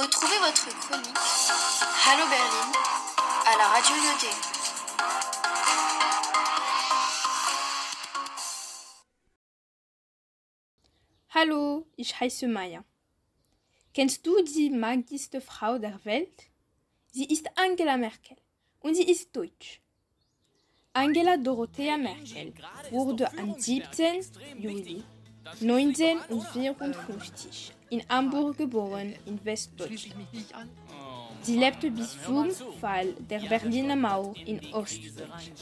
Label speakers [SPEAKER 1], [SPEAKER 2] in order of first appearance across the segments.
[SPEAKER 1] Retrouvez votre chronique Hallo Berlin à la radio Yoté.
[SPEAKER 2] Hallo, ich heiße Maya. Kennst du die magischste Frau der Welt? Sie ist Angela Merkel und sie ist deutsch. Angela Dorothea Merkel wurde am 17. Juli 1954 in Hamburg geboren, in Westdeutschland. Sie lebte bis zum Fall der Berliner Mauer in Ostdeutschland.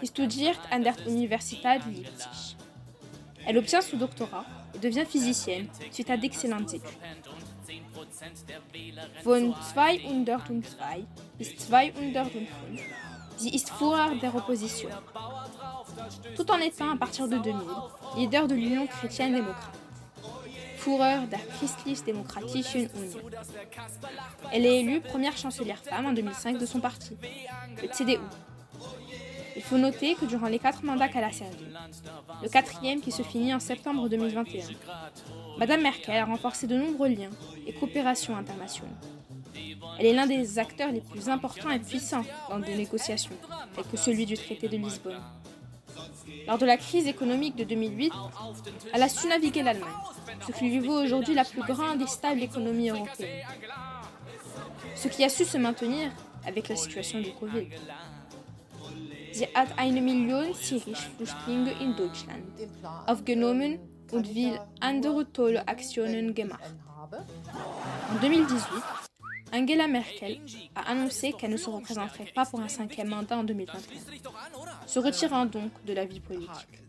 [SPEAKER 2] Sie studiert an der Universität Leipzig. Elle obtient son doctorat et devient physicienne suite à d'excellentes études. Von 202 bis 205 Sie ist Führer der Opposition, tout en étant à partir de 2000 leader de l'Union chrétienne démocrate. Führer der Christlich-Demokratischen Union. Elle est élue première chancelière femme en 2005 de son parti, le CDU. Il faut noter que durant les quatre mandats qu'elle a servi, le quatrième qui se finit en septembre 2021, Madame Merkel a renforcé de nombreux liens et coopérations internationaux. Elle est l'un des acteurs les plus importants et puissants dans des négociations, telles que celui du traité de Lisbonne. Lors de la crise économique de 2008, elle a su naviguer l'Allemagne, ce qui lui vaut aujourd'hui la plus grande et stable économie européenne. Ce qui a su se maintenir avec la situation du Covid. Hat eine Million Syrisch-Flüchtlinge in Deutschland aufgenommen und will andere tolle Aktionen gemacht. En 2018, Angela Merkel a annoncé qu'elle ne se représenterait pas pour un cinquième mandat en 2021, se retirant donc de la vie politique.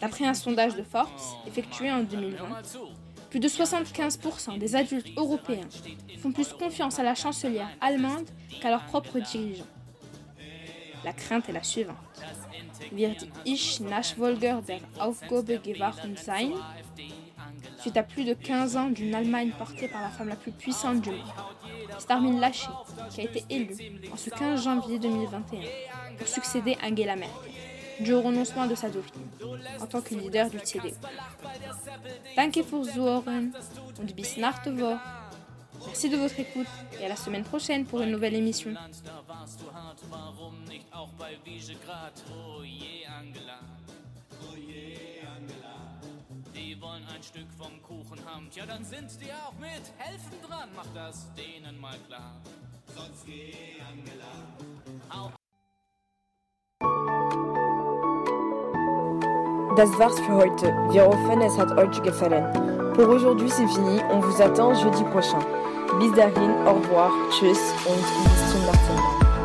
[SPEAKER 2] D'après un sondage de Forbes effectué en 2020, plus de 75% des adultes européens font plus confiance à la chancelière allemande qu'à leurs propres dirigeants. La crainte est la suivante. Suite à plus de 15 ans d'une Allemagne portée par la femme la plus puissante du monde, Starmin Laschet, qui a été élue en ce 15 janvier 2021 pour succéder à Angela Merkel, du renoncement de sa dauphine en tant que leader du CDU. Danke fürs Zuhören und bis Woche. Merci de votre écoute et à la semaine prochaine pour une nouvelle émission.
[SPEAKER 3] Stück vom Kuchen haben, tja, dann sind die auch mit. Helfen dran, mach das denen mal klar. Sonst geh, Angela. Au.
[SPEAKER 4] Das war's für heute. Wir hoffen, es hat euch gefallen. Pour aujourd'hui, c'est fini. On vous attend jeudi prochain. Bis dahin, au revoir, tschüss und bis zum nächsten Mal.